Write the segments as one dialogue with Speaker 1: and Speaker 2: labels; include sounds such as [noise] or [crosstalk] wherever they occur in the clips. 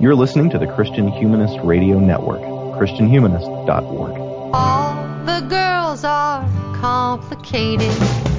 Speaker 1: You're listening to the Christian Humanist Radio Network, ChristianHumanist.org.
Speaker 2: All the girls are complicated.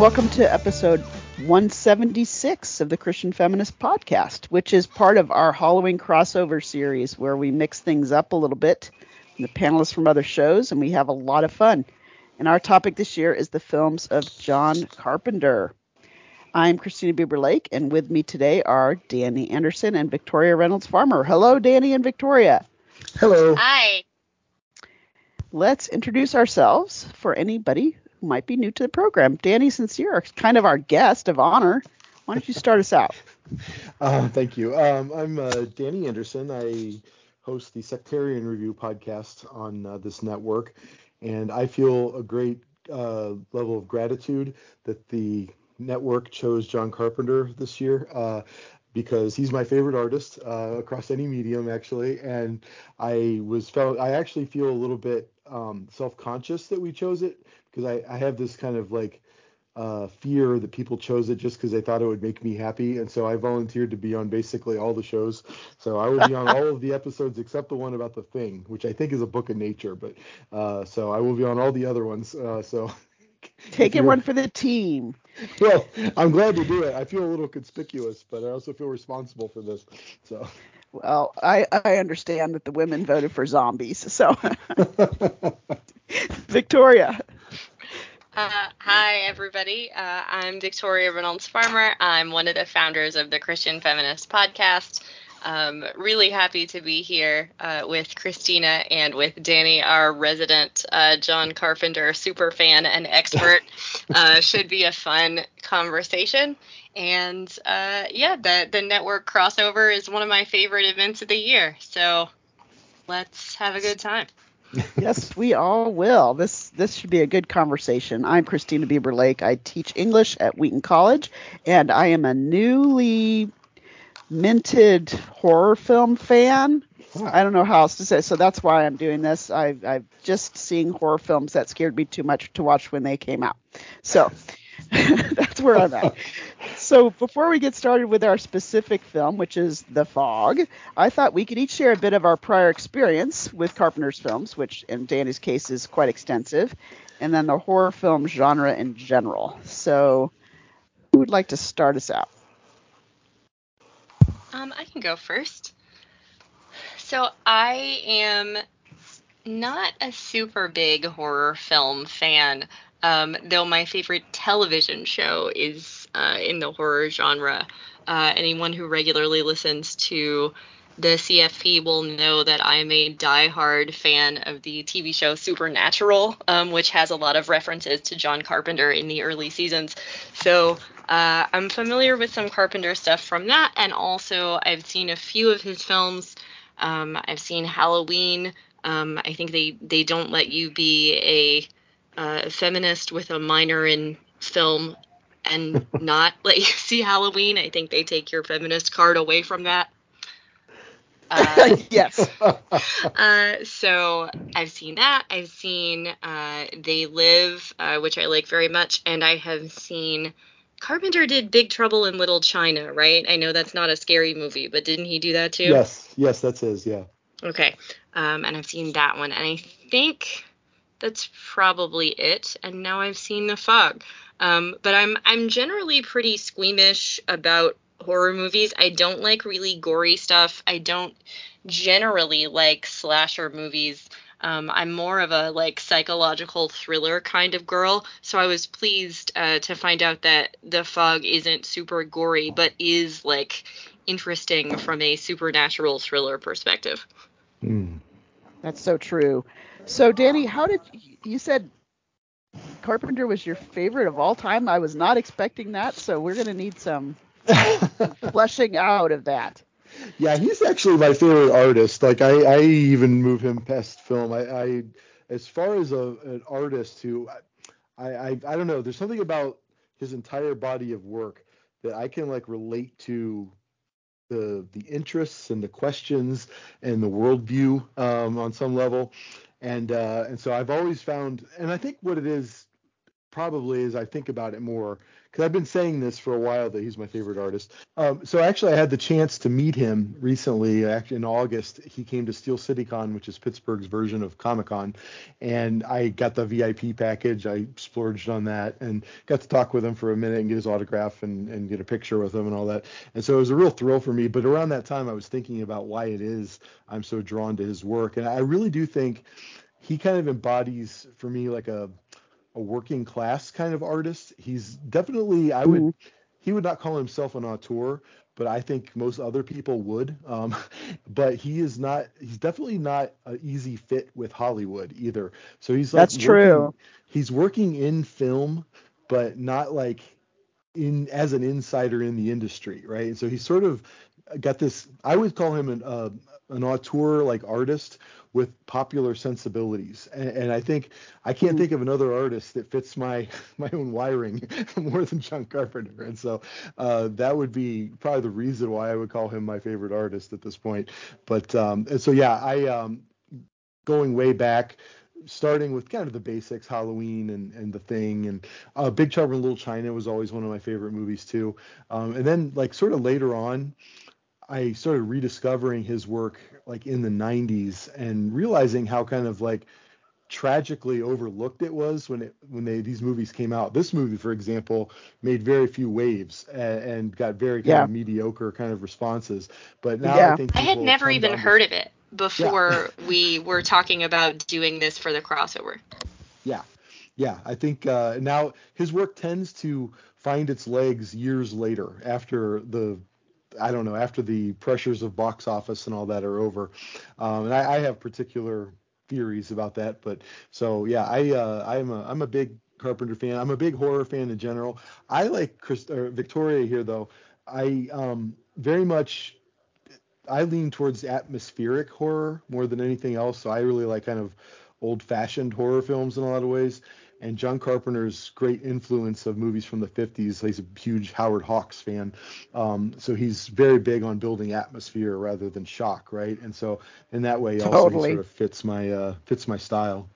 Speaker 2: And
Speaker 3: welcome to episode 176 of the Christian Feminist Podcast, which is part of our Halloween crossover series where we mix things up a little bit, the panelists from other shows, and we have a lot of fun. And our topic this year is the films of John Carpenter. I'm Christina Bieber Lake, and with me today are Danny Anderson and Victoria Reynolds Farmer. Hello, Danny and Victoria.
Speaker 4: Hello.
Speaker 5: Hi.
Speaker 3: Let's introduce ourselves for anybody who might be new to the program. Danny, since you're kind of our guest of honor, why don't you start us out? [laughs]
Speaker 4: Uh, thank you. Um, I'm uh, Danny Anderson. I host the Sectarian Review podcast on uh, this network, and I feel a great uh, level of gratitude that the network chose John Carpenter this year. Uh, because he's my favorite artist uh, across any medium, actually, and I was felt I actually feel a little bit um, self-conscious that we chose it because I, I have this kind of like uh, fear that people chose it just because they thought it would make me happy. And so I volunteered to be on basically all the shows. So I will be on all of the episodes except the one about the thing, which I think is a book of nature. But uh, so I will be on all the other ones. Uh, so [laughs]
Speaker 3: Taking one for the team. [laughs]
Speaker 4: well, I'm glad to do it. I feel a little conspicuous, but I also feel responsible for this. So
Speaker 3: Well, I, I understand that the women voted for zombies. So, [laughs] Victoria.
Speaker 5: Uh, hi, everybody. Uh, I'm Victoria Reynolds Farmer. I'm one of the founders of the Christian Feminist Podcast. Um, really happy to be here uh, with Christina and with Danny, our resident uh, John Carpenter super fan and expert. [laughs] uh, should be a fun conversation. And uh, yeah, the the network crossover is one of my favorite events of the year. So let's have a good time.
Speaker 3: Yes, we all will. This this should be a good conversation. I'm Christina Bieber Lake. I teach English at Wheaton College, and I am a newly minted horror film fan. I don't know how else to say. So that's why I'm doing this. I've I've just seen horror films that scared me too much to watch when they came out. So [laughs] that's where I'm at. So before we get started with our specific film, which is The Fog, I thought we could each share a bit of our prior experience with Carpenter's films, which in Danny's case is quite extensive, and then the horror film genre in general. So who would like to start us out?
Speaker 5: Um, I can go first. So I am not a super big horror film fan, um, though my favorite television show is uh, in the horror genre. Uh, anyone who regularly listens to the CFP will know that I'm a diehard fan of the TV show Supernatural, um, which has a lot of references to John Carpenter in the early seasons. So uh, I'm familiar with some Carpenter stuff from that, and also I've seen a few of his films. Um, I've seen Halloween. Um, I think they they don't let you be a uh, feminist with a minor in film and [laughs] not let you [laughs] see Halloween. I think they take your feminist card away from that. [laughs] Uh,
Speaker 3: yes.
Speaker 5: uh, so I've seen that. I've seen uh, They Live, uh, which I like very much, and I have seen Carpenter did Big Trouble in Little China, right? I know that's not a scary movie, but didn't he do that too?
Speaker 4: yes, yes, that's his. Yeah.
Speaker 5: Okay. Um, and I've seen that one, and I think that's probably it. And now I've seen The Fog. Um, but I'm I'm generally pretty squeamish about horror movies. I don't like really gory stuff. I don't generally like slasher movies. Um, I'm more of a like psychological thriller kind of girl, so I was pleased uh, to find out that The Fog isn't super gory, but is like interesting from a supernatural thriller perspective.
Speaker 4: Hmm.
Speaker 3: That's so true. So Danny, how did you said Carpenter was your favorite of all time. I was not expecting that, so we're gonna need some [laughs] fleshing out of that.
Speaker 4: Yeah, he's actually my favorite artist. Like I, I even move him past film. I, I as far as a, an artist who, I, I, I don't know. There's something about his entire body of work that I can like relate to the the interests and the questions and the worldview um, on some level, and uh, and so I've always found, and I think what it is probably as I think about it more, because I've been saying this for a while that he's my favorite artist. Um, so actually, I had the chance to meet him recently. Actually, in August, he came to Steel City Con, which is Pittsburgh's version of Comic Con, and I got the VIP package. I splurged on that and got to talk with him for a minute and get his autograph and, and get a picture with him and all that. And so it was a real thrill for me. But around that time, I was thinking about why it is I'm so drawn to his work, and I really do think he kind of embodies for me like a a working class kind of artist. He's definitely I would he would not call himself an auteur, but I think most other people would. Um, [laughs] but he is not he's definitely not an easy fit with Hollywood either. So he's like
Speaker 3: That's true.
Speaker 4: He's working in film, but not like in as an insider in the industry, right? And so he's sort of got this. I would call him an uh, an auteur like artist with popular sensibilities, and, and I think I can't think of another artist that fits my [laughs] my own wiring [laughs] more than John Carpenter, and so uh, that would be probably the reason why I would call him my favorite artist at this point. But um, and so yeah, I um, going way back starting with kind of the basics, Halloween and, and the Thing, and uh, Big Trouble in Little China was always one of my favorite movies too. Um, and then like sort of later on, I started rediscovering his work like in the 90s and realizing how kind of like tragically overlooked it was when it when they these movies came out. This movie, for example, made very few waves and, and got very kind
Speaker 3: Yeah.
Speaker 4: of mediocre kind of responses. But now
Speaker 3: Yeah.
Speaker 4: I think
Speaker 5: I had never even
Speaker 4: down to-
Speaker 5: heard of it before [laughs] we were talking about doing this for the crossover.
Speaker 4: Yeah, yeah. I think uh, now his work tends to find its legs years later, after the, I don't know, after the pressures of box office and all that are over. Um, and I, I have particular theories about that, but so yeah, I uh, I'm a I'm a big Carpenter fan. I'm a big horror fan in general. I like Chris, or Victoria here though. I um, very much I lean towards atmospheric horror more than anything else. So I really like kind of old-fashioned horror films in a lot of ways. And John Carpenter's great influence of movies from the 50s. He's a huge Howard Hawks fan, um, so he's very big on building atmosphere rather than shock, right? And so in that way, also
Speaker 3: Totally.
Speaker 4: he sort of fits my uh, fits my style.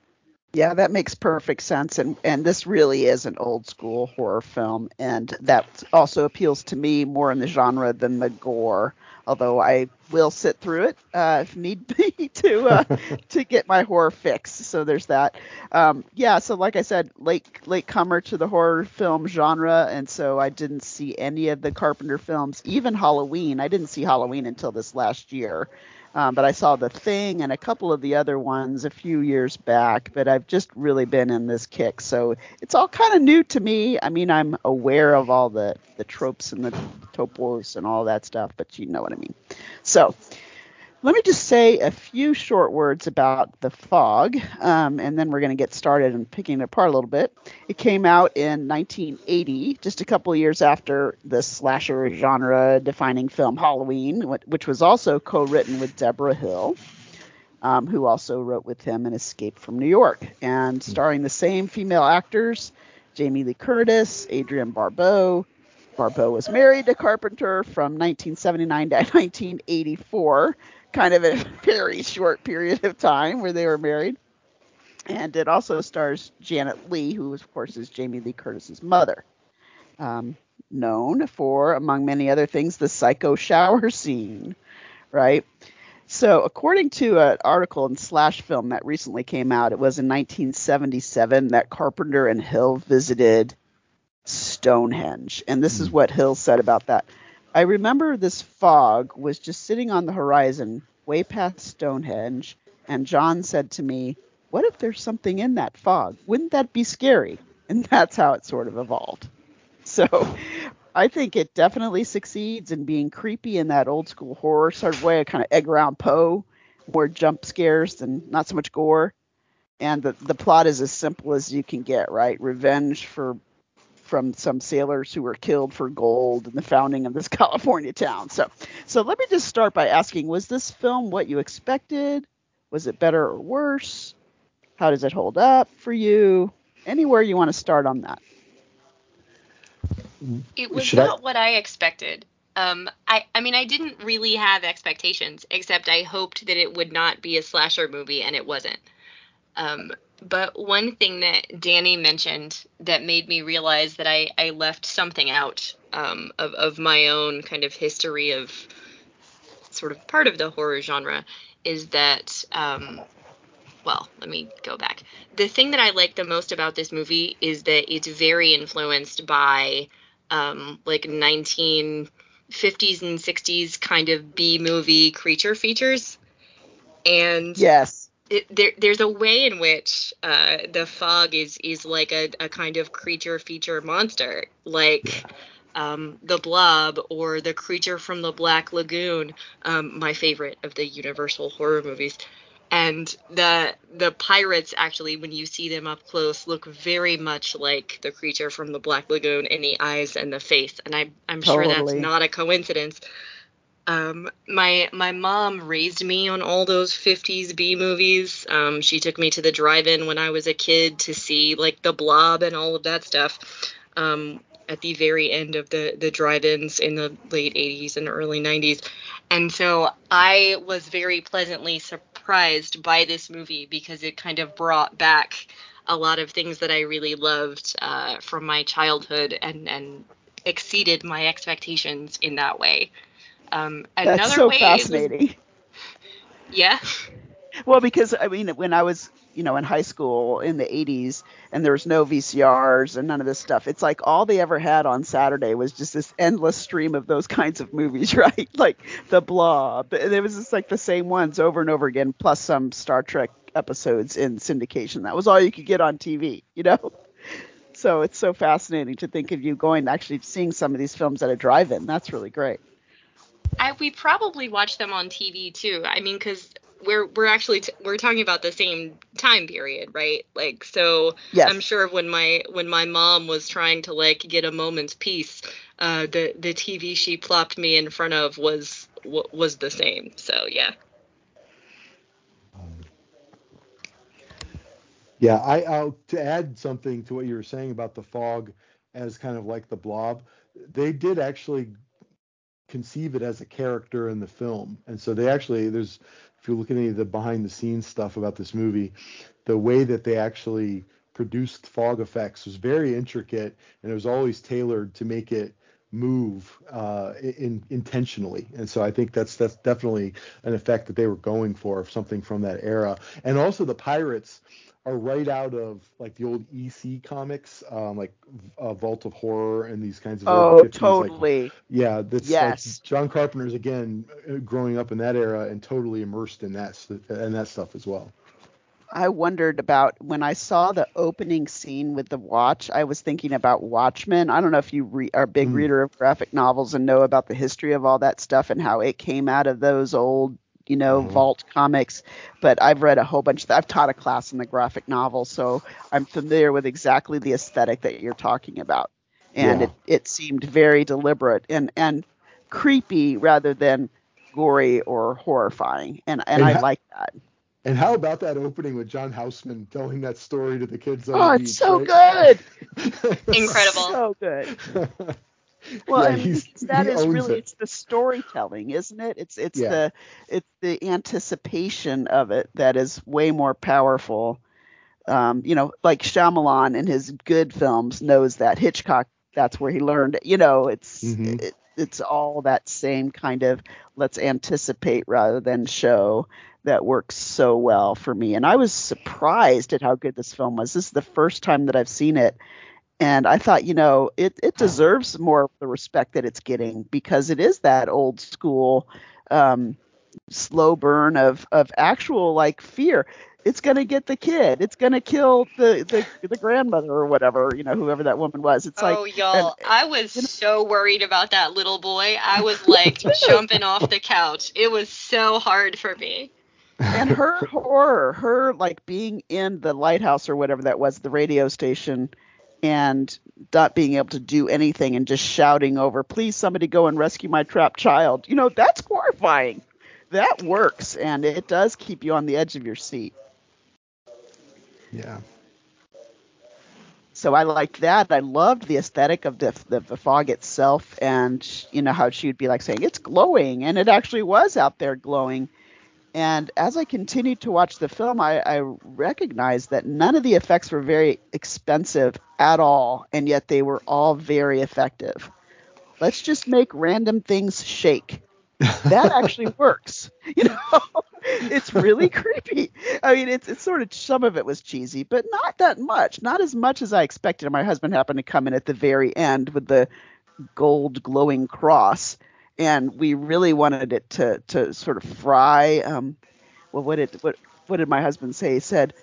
Speaker 3: Yeah, that makes perfect sense, and and this really is an old school horror film, and that also appeals to me more in the genre than the gore. Although I will sit through it uh, if need [laughs] be to uh, [laughs] to get my horror fix. So there's that. Um, yeah, so like I said, late late comer to the horror film genre, and so I didn't see any of the Carpenter films, even Halloween. I didn't see Halloween until this last year. Um, but I saw The Thing and a couple of the other ones a few years back. But I've just really been in this kick, so it's all kind of new to me. I mean, I'm aware of all the the tropes and the topos and all that stuff, but you know what I mean. So let me just say a few short words about The Fog, um, and then we're going to get started and picking it apart a little bit. It came out in 1980, just a couple years after the slasher genre defining film Halloween, which was also co written with Debra Hill. Um, who also wrote with him in Escape from New York, and starring the same female actors, Jamie Lee Curtis, Adrienne Barbeau. Barbeau was married to Carpenter from 1979 to 1984, kind of a [laughs] very short period of time where they were married. And it also stars Janet Leigh, who, of course, is Jamie Lee Curtis's mother. Um, known for, among many other things, the psycho shower [laughs] scene, right? So, according to an article in Slash Film that recently came out, it was in 1977 that Carpenter and Hill visited Stonehenge. And this is what Hill said about that. I remember this fog was just sitting on the horizon way past Stonehenge, and John said to me, What if there's something in that fog? Wouldn't that be scary? And [laughs] that's how it sort of evolved. So I think it definitely succeeds in being creepy in that old school horror sort of way, a kind of Edgar Allan Poe, more jump scares and not so much gore. and the the plot is as simple as you can get, right? Revenge for from some sailors who were killed for gold in the founding of this [laughs] California town. So, so let me just start by asking: Was this film what you expected? Was it better or worse? How does it hold up for you? Anywhere you want to start on that?
Speaker 5: It was
Speaker 4: Should I-
Speaker 5: not what I expected. Um, I, I mean, I didn't really have expectations, except I hoped that it would not be a slasher movie, and it wasn't. Um, but one thing that Danny mentioned that made me realize that I, I left something out um, of, of my own kind of history of sort of part of the horror genre is that, um, well, let me go back. The thing that I like the most about this movie is that it's very influenced by um, like 1950s and 60s kind of B movie creature features. And
Speaker 3: Yes.
Speaker 5: It, there, there's a way in which uh, the fog is is like a, a kind of creature feature monster, like um, the Blob or the creature from the Black Lagoon, um, my favorite of the Universal horror movies. And the the pirates actually, when you see them up close, look very much like the creature from the Black Lagoon in the eyes and the face. And I, I'm sure that's not a coincidence. Um, my my mom raised me on all those 50s B movies. Um, she took me to the drive-in when I was a kid to see like the Blob and all of that stuff. Um, at the very end of the the drive-ins in the late 80s and early 90s. And so I was very pleasantly surprised by this movie because it kind of brought back a lot of things that I really loved uh, from my childhood and and exceeded my expectations in that way. Um, another
Speaker 3: That's so
Speaker 5: way, was-
Speaker 3: fascinating. [laughs]
Speaker 5: yeah.
Speaker 3: Well, because I mean, when I was, you know, in high school in the 80s and there was no VCRs and none of this stuff, it's like all they ever had on Saturday was just this endless stream of those [laughs] kinds of movies, [laughs] right? Like The Blob. And it was just like the same ones over and over again, plus some Star Trek episodes in syndication. That was all you could get on TV, you know? So it's so fascinating to think of you going actually seeing some of these films at a drive-in. That's really great.
Speaker 5: I we probably watched them on TV too. I mean, because we're we're actually t- we're talking about the same time period, right? Like, so
Speaker 3: Yes.
Speaker 5: I'm sure when my when my mom was trying to like get a moment's peace, uh, the the TV she plopped me in front of was wa- was the same. So yeah.
Speaker 4: Yeah, I I'll, to add something to what you were saying about the fog as kind of like the blob. They did actually conceive it as a character in the film, and so they actually there's if you look at any of the behind the scenes stuff about this movie, the way that they actually produced fog effects was very intricate, and it was always tailored to make it move uh, in, intentionally. And so I think that's that's definitely an effect that they were going for, something from that era. And also the pirates are right out of like the old EC comics, um, like uh, Vault of Horror and these kinds of
Speaker 3: Oh,
Speaker 4: early 50s, like-
Speaker 3: totally.
Speaker 4: yeah, that's
Speaker 3: Yes.
Speaker 4: like John Carpenter's again uh, growing up in that era and totally immersed in that st- and that stuff as well.
Speaker 3: I wondered about when I saw the opening scene with the watch. I was thinking about Watchmen. I don't know if you re- are a big
Speaker 4: Mm.
Speaker 3: reader of graphic novels and know about the history of all that stuff and how it came out of those old, you know,
Speaker 4: Mhm.
Speaker 3: vault comics. But I've read a whole bunch. Of, I've taught a class in the graphic novel, so I'm familiar with exactly the aesthetic that you're talking about. And
Speaker 4: Yeah.
Speaker 3: it, it seemed very deliberate and and creepy rather than gory or horrifying. And and,
Speaker 4: And
Speaker 3: I
Speaker 4: ha-
Speaker 3: like that.
Speaker 4: And how about that opening with John Houseman telling that story to the kids on
Speaker 3: Oh,
Speaker 4: the
Speaker 3: it's
Speaker 4: beach?
Speaker 3: so
Speaker 4: right? [laughs]
Speaker 5: Incredible.
Speaker 3: So good. [laughs] [laughs] Well,
Speaker 4: Yeah,
Speaker 3: I mean, [laughs] that is really
Speaker 4: it.
Speaker 3: it's the storytelling, isn't it? It's it's
Speaker 4: Yeah.
Speaker 3: the it's the anticipation of it that is way more powerful. Um, you know, like Shyamalan in his good films knows that Hitchcock. That's where he learned. You know, it's
Speaker 4: Mhm.
Speaker 3: it, it's all that same kind of let's anticipate rather than show that works so well for me. And I was surprised at how good this film was. This is the first time that I've seen it and I thought, you know, it it deserves more of the respect that it's getting because it is that old school, um, slow burn of of actual like fear. It's gonna get the kid. It's gonna kill the the, the grandmother or whatever, you know, whoever that woman was. It's like
Speaker 5: oh, y'all,
Speaker 3: and-
Speaker 5: I was
Speaker 3: you know-
Speaker 5: so worried about that little boy. I was [laughs] like jumping off the couch. It was so hard for me.
Speaker 3: and her [laughs] horror, her like being in the lighthouse or whatever that was, the radio station, and not being able to do anything and just shouting over, please somebody go and rescue my trapped child. You know, that's horrifying. That works and it does keep you on the edge of your seat.
Speaker 4: Yeah.
Speaker 3: So I liked that. I loved the aesthetic of the, the the fog itself, and you know how she would be like saying it's glowing, and it actually was out there glowing. And as I continued to watch the film, I, I recognized that none of the effects were very expensive at all, and yet they were all very effective. Let's just make random things shake. That actually [laughs] works. [laughs] You know, it's really creepy. I mean, it's it's sort of some of it was cheesy, but not that much. Not as much as I expected. My husband happened to come in at the very end with the gold glowing cross and we really wanted it to to sort of fry. Um, well, what did what what did my husband say? He said,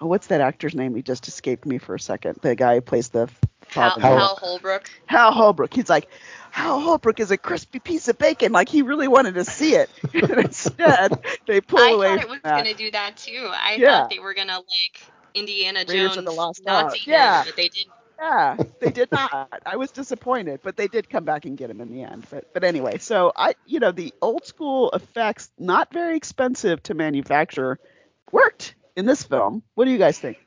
Speaker 3: "Oh, what's that actor's name? He just escaped me for a second. The guy who plays the
Speaker 5: Hal,
Speaker 3: father.
Speaker 4: Hal-
Speaker 5: Hal Holbrook.
Speaker 3: Hal Holbrook. He's like, Hal Holbrook is a crispy piece of bacon. Like he really wanted to see it. [laughs] and instead, they pull
Speaker 5: I
Speaker 3: away
Speaker 5: thought it was gonna do that too. I
Speaker 3: Yeah.
Speaker 5: thought they were gonna like Indiana
Speaker 3: Raiders
Speaker 5: Jones
Speaker 3: the Lost
Speaker 5: Nazi
Speaker 3: Ark. Yeah.
Speaker 5: him, but they didn't.
Speaker 3: Yeah, they did not. I was disappointed, but they did come back and get him in the end. But but anyway, so I you know the old school effects, not very expensive to manufacture, worked in this film. What do you guys think?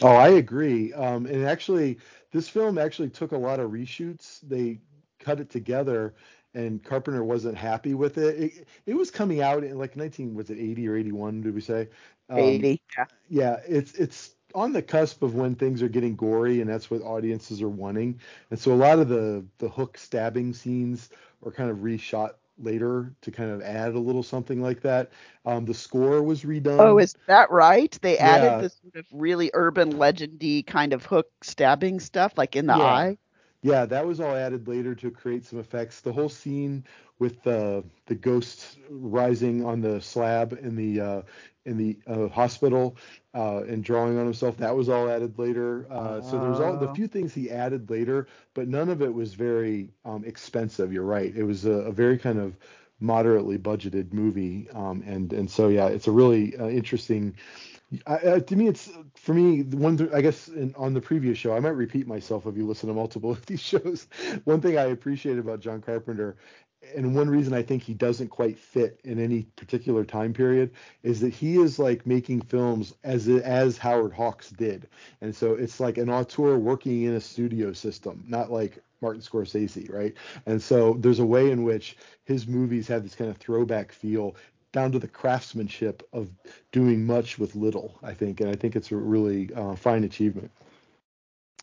Speaker 4: Oh, I agree. Um, and actually, this film actually took a lot of reshoots. They cut it together, and Carpenter wasn't happy with it. It, it was coming out in like 19 was it 80 or 81? Did we say? Um,
Speaker 3: 80. Yeah.
Speaker 4: yeah, it's it's on the cusp of when things are getting gory, and that's what audiences are wanting. And so a lot of the the hook stabbing scenes are kind of reshot later to kind of add a little something like that. Um, the score was redone.
Speaker 3: Oh, is that right? They
Speaker 4: Yeah.
Speaker 3: added this sort of really urban legendy kind of hook stabbing stuff, like in the
Speaker 4: Yeah.
Speaker 3: eye.
Speaker 4: Yeah, that was all added later to create some effects. The whole scene with the the ghost rising on the slab in the uh, in the uh, hospital uh, and drawing on himself, that was all added later. Uh, so there's all the few things he added later, but none of it was very um, expensive. You're right. It was a, a very kind of moderately budgeted movie, um, and and so yeah, it's a really uh, interesting. I, uh, to me, it's for me the one. th- I guess in, on the previous show, I might repeat myself if you listen to multiple [laughs] of these shows. One thing I appreciate about John Carpenter, and one reason I think he doesn't quite fit in any particular time period, is that he is like making films as as Howard Hawks did, and so it's like an auteur working in a studio system, not like Martin Scorsese, right? And so there's a way in which his movies have this kind of throwback feel down to the craftsmanship of doing much with little, I think. And I think it's a really uh, fine achievement.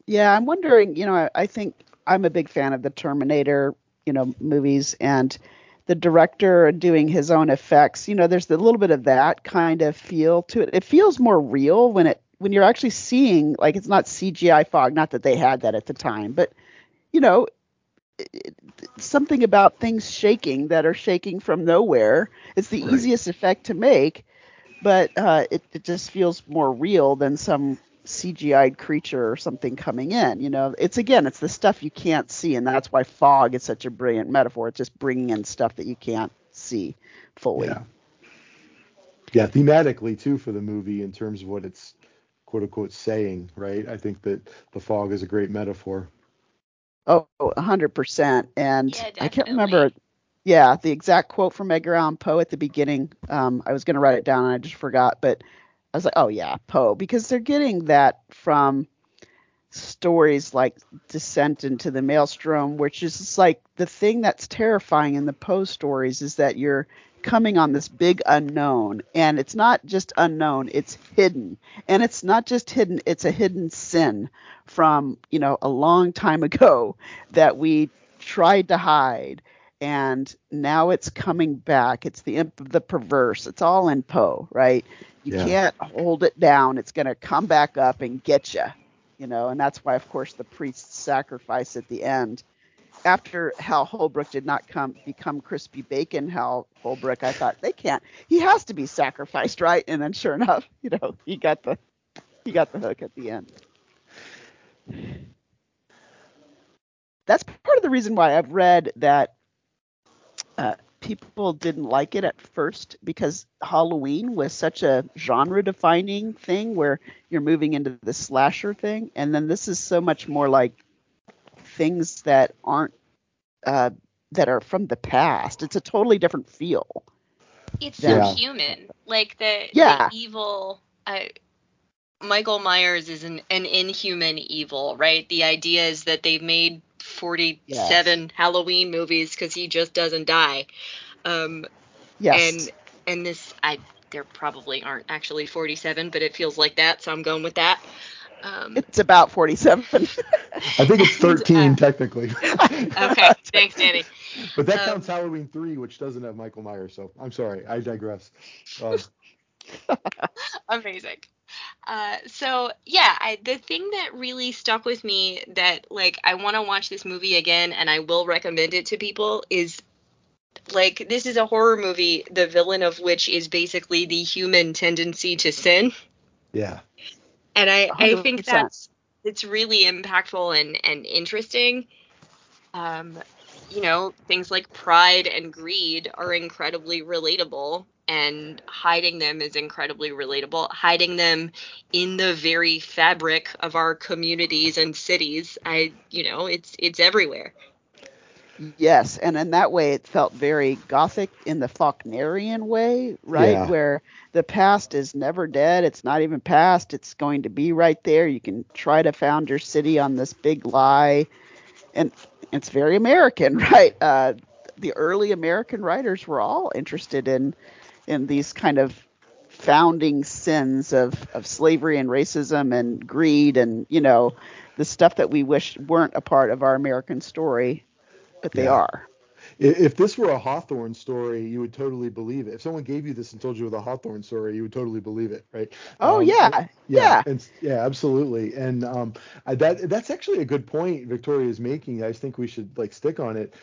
Speaker 3: Yeah, I'm wondering, you know, I, I think I'm a big fan of the Terminator, you know, movies and the director doing his own effects. You know, there's a little bit of that kind of feel to it. It feels more real when it when you're actually seeing like it's not CGI fog, not that they had that at the time, but you know, it, something about things shaking that are shaking from nowhere. It's the
Speaker 4: Right.
Speaker 3: easiest effect to make, but uh, it, it just feels more real than some CGI'd creature or something coming in. You know, it's again, it's the stuff you can't see, and that's why fog is such a brilliant metaphor. It's just bringing in stuff that you can't see fully.
Speaker 4: Yeah. Yeah, thematically too for the movie in terms of what it's quote unquote saying, right? I think that the fog is a great metaphor.
Speaker 3: Oh, a hundred percent. And
Speaker 5: Yeah,
Speaker 3: I can't remember. Yeah, the exact quote from Edgar Allan Poe at the beginning. Um, I was gonna write it down and I just forgot, but I was like, oh yeah, Poe, because they're getting that from stories like Descent into the Maelstrom, which is like the thing that's terrifying in the Poe stories is that you're coming on this big unknown, and it's not just unknown, it's hidden, and it's not just hidden, it's a hidden sin from you know a long time [laughs] ago that we tried to hide and now it's coming back. It's the imp of the perverse. It's all in poe right? You
Speaker 4: Yeah.
Speaker 3: can't hold it down. It's going to come back up and get you you know and that's why of course the priest's sacrifice at the end. After hal holbrook did not come become crispy bacon hal holbrook i thought they can't he has to be sacrificed right? And then sure enough [laughs] you know he got the he got the hook at the end. That's part of the reason why I've read that uh, people didn't like it at first because Halloween was such a genre defining thing where you're moving into the slasher thing and then this is so much more like things that aren't uh, that are from the past. It's a totally different feel.
Speaker 5: It's
Speaker 3: Yeah.
Speaker 5: so human. Like the,
Speaker 3: Yeah.
Speaker 5: the evil. Uh, Michael Myers is an, an inhuman evil, right? The idea is that they've made 47 Halloween movies because he just doesn't die. Um,
Speaker 3: Yes.
Speaker 5: And and this, I there probably aren't actually 47, but it feels like that, so I'm going with that. Um,
Speaker 3: it's about 47. [laughs]
Speaker 4: I think it's 13
Speaker 5: Uh,
Speaker 4: technically. [laughs]
Speaker 5: okay, thanks, Danny.
Speaker 4: But that
Speaker 5: Um,
Speaker 4: counts Halloween 3, which doesn't have Michael Myers. So I'm sorry. I digress. Um, [laughs]
Speaker 5: Amazing. Uh, so yeah, I, the thing that really stuck with me that like I want to watch this movie again and I will recommend it to people is like this is a horror movie, the villain of which is basically the human tendency to sin,
Speaker 4: yeah.
Speaker 5: and I I think that's it's really impactful and and interesting. Um, you know, things like pride and greed are incredibly relatable, and hiding them is incredibly relatable. Hiding them in the very fabric of our communities and cities, I, you know, it's it's everywhere.
Speaker 3: Yes, and in that way, it felt very gothic in the Faulknerian way, right?
Speaker 4: Yeah.
Speaker 3: Where the past is never dead. It's not even past. It's going to be right there. You can try to found your city on this big lie, and it's very American, [laughs] right? Uh, the early American writers were all interested in in these kind of founding sins of of slavery and racism and greed and you know the stuff that we wish weren't a part of our American story, but they
Speaker 4: Yeah.
Speaker 3: are.
Speaker 4: If this were a Hawthorne story, you would totally believe it. If someone gave you this and told you it was a Hawthorne story, you would totally believe it, right?
Speaker 3: Oh
Speaker 4: Um,
Speaker 3: yeah, yeah.
Speaker 4: and yeah, absolutely. And um, I, that that's actually a good point Victoria is making. I think we should like stick on it.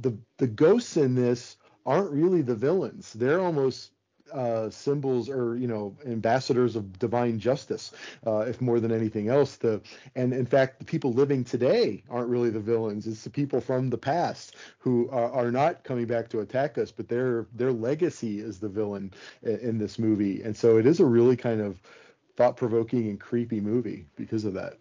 Speaker 4: The the ghosts in this aren't really the villains. They're almost uh, symbols or you know ambassadors of divine justice, uh, if more than anything else. The and in fact, the people living today aren't really the villains. It's the people from the past who are, are not coming back to attack us, but their their legacy is the villain in, in this movie. And so it is a really kind of thought-provoking and creepy movie because of that.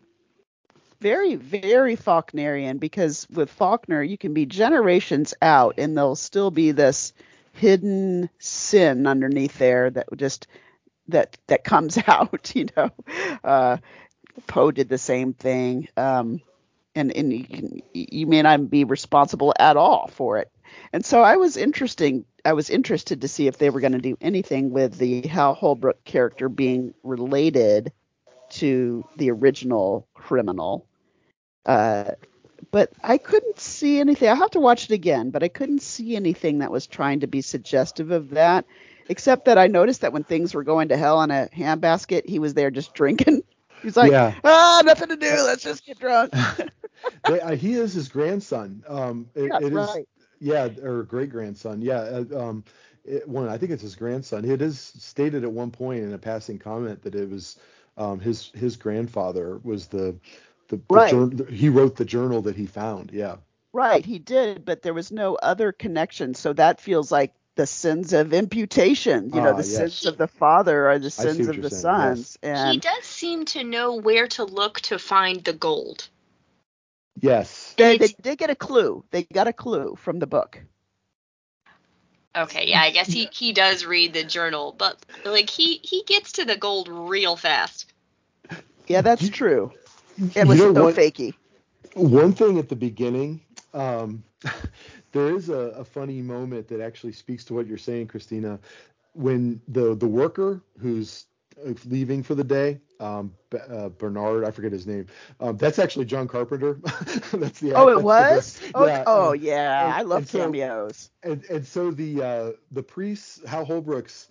Speaker 3: Very, very Faulknerian because with Faulkner you can be generations out and there'll still be this hidden sin underneath there that just that that comes [laughs] out, you know. Uh, Poe did the same thing, um, and and you, can, you may not be responsible at all for it. And so I was interesting. I was interested to see if they were going to do anything with the Hal Holbrook character being related to the original criminal. Uh, but I couldn't see anything. I have to watch it again, but I couldn't see anything that was trying to be suggestive of that, except that I noticed that when things were going to hell in a handbasket, he was there just drinking. [laughs] He's like,
Speaker 4: Yeah.
Speaker 3: ah, nothing to do. Let's just get drunk. [laughs]
Speaker 4: Uh, he is his grandson. Um, it,
Speaker 3: yeah,
Speaker 4: it is,
Speaker 3: right.
Speaker 4: yeah, or great grandson. Yeah, uh, um, it, one, I think it's his grandson. It is stated at one point in a passing comment that it was um, his his grandfather was the the, the
Speaker 3: Right.
Speaker 4: jour- he wrote the journal that he found. Yeah,
Speaker 3: Right, he did, but there was no other connection. So that feels like the sins of imputation. You know,
Speaker 4: Ah,
Speaker 3: the
Speaker 4: yes.
Speaker 3: sins of the father are the sins of the
Speaker 4: saying,
Speaker 3: sons.
Speaker 5: he
Speaker 3: And
Speaker 5: does seem to know where to look to find the gold.
Speaker 4: yes,
Speaker 3: they, they
Speaker 5: it's-
Speaker 3: did get a clue. They got a clue from the book.
Speaker 5: Okay, yeah, I guess he he does read the journal, but like he he gets to the gold real fast.
Speaker 3: Yeah, that's
Speaker 4: You-
Speaker 3: true. It
Speaker 4: You
Speaker 3: was
Speaker 4: know
Speaker 3: so
Speaker 4: what?
Speaker 3: fakey.
Speaker 4: One thing at the beginning, um, [laughs] there is a, a funny moment that actually speaks to what you're saying, Christina. When the the worker who's uh, leaving for the day, um, B- uh, Bernard, I forget his name. Um, that's actually John Carpenter. [laughs] that's the
Speaker 3: Oh, it
Speaker 4: the-
Speaker 3: was? [laughs] Oh,
Speaker 4: yeah,
Speaker 3: oh
Speaker 4: and-
Speaker 3: yeah.
Speaker 4: and-
Speaker 3: I love
Speaker 4: and so-
Speaker 3: cameos.
Speaker 4: and and so the uh, the priest Hal Holbrook's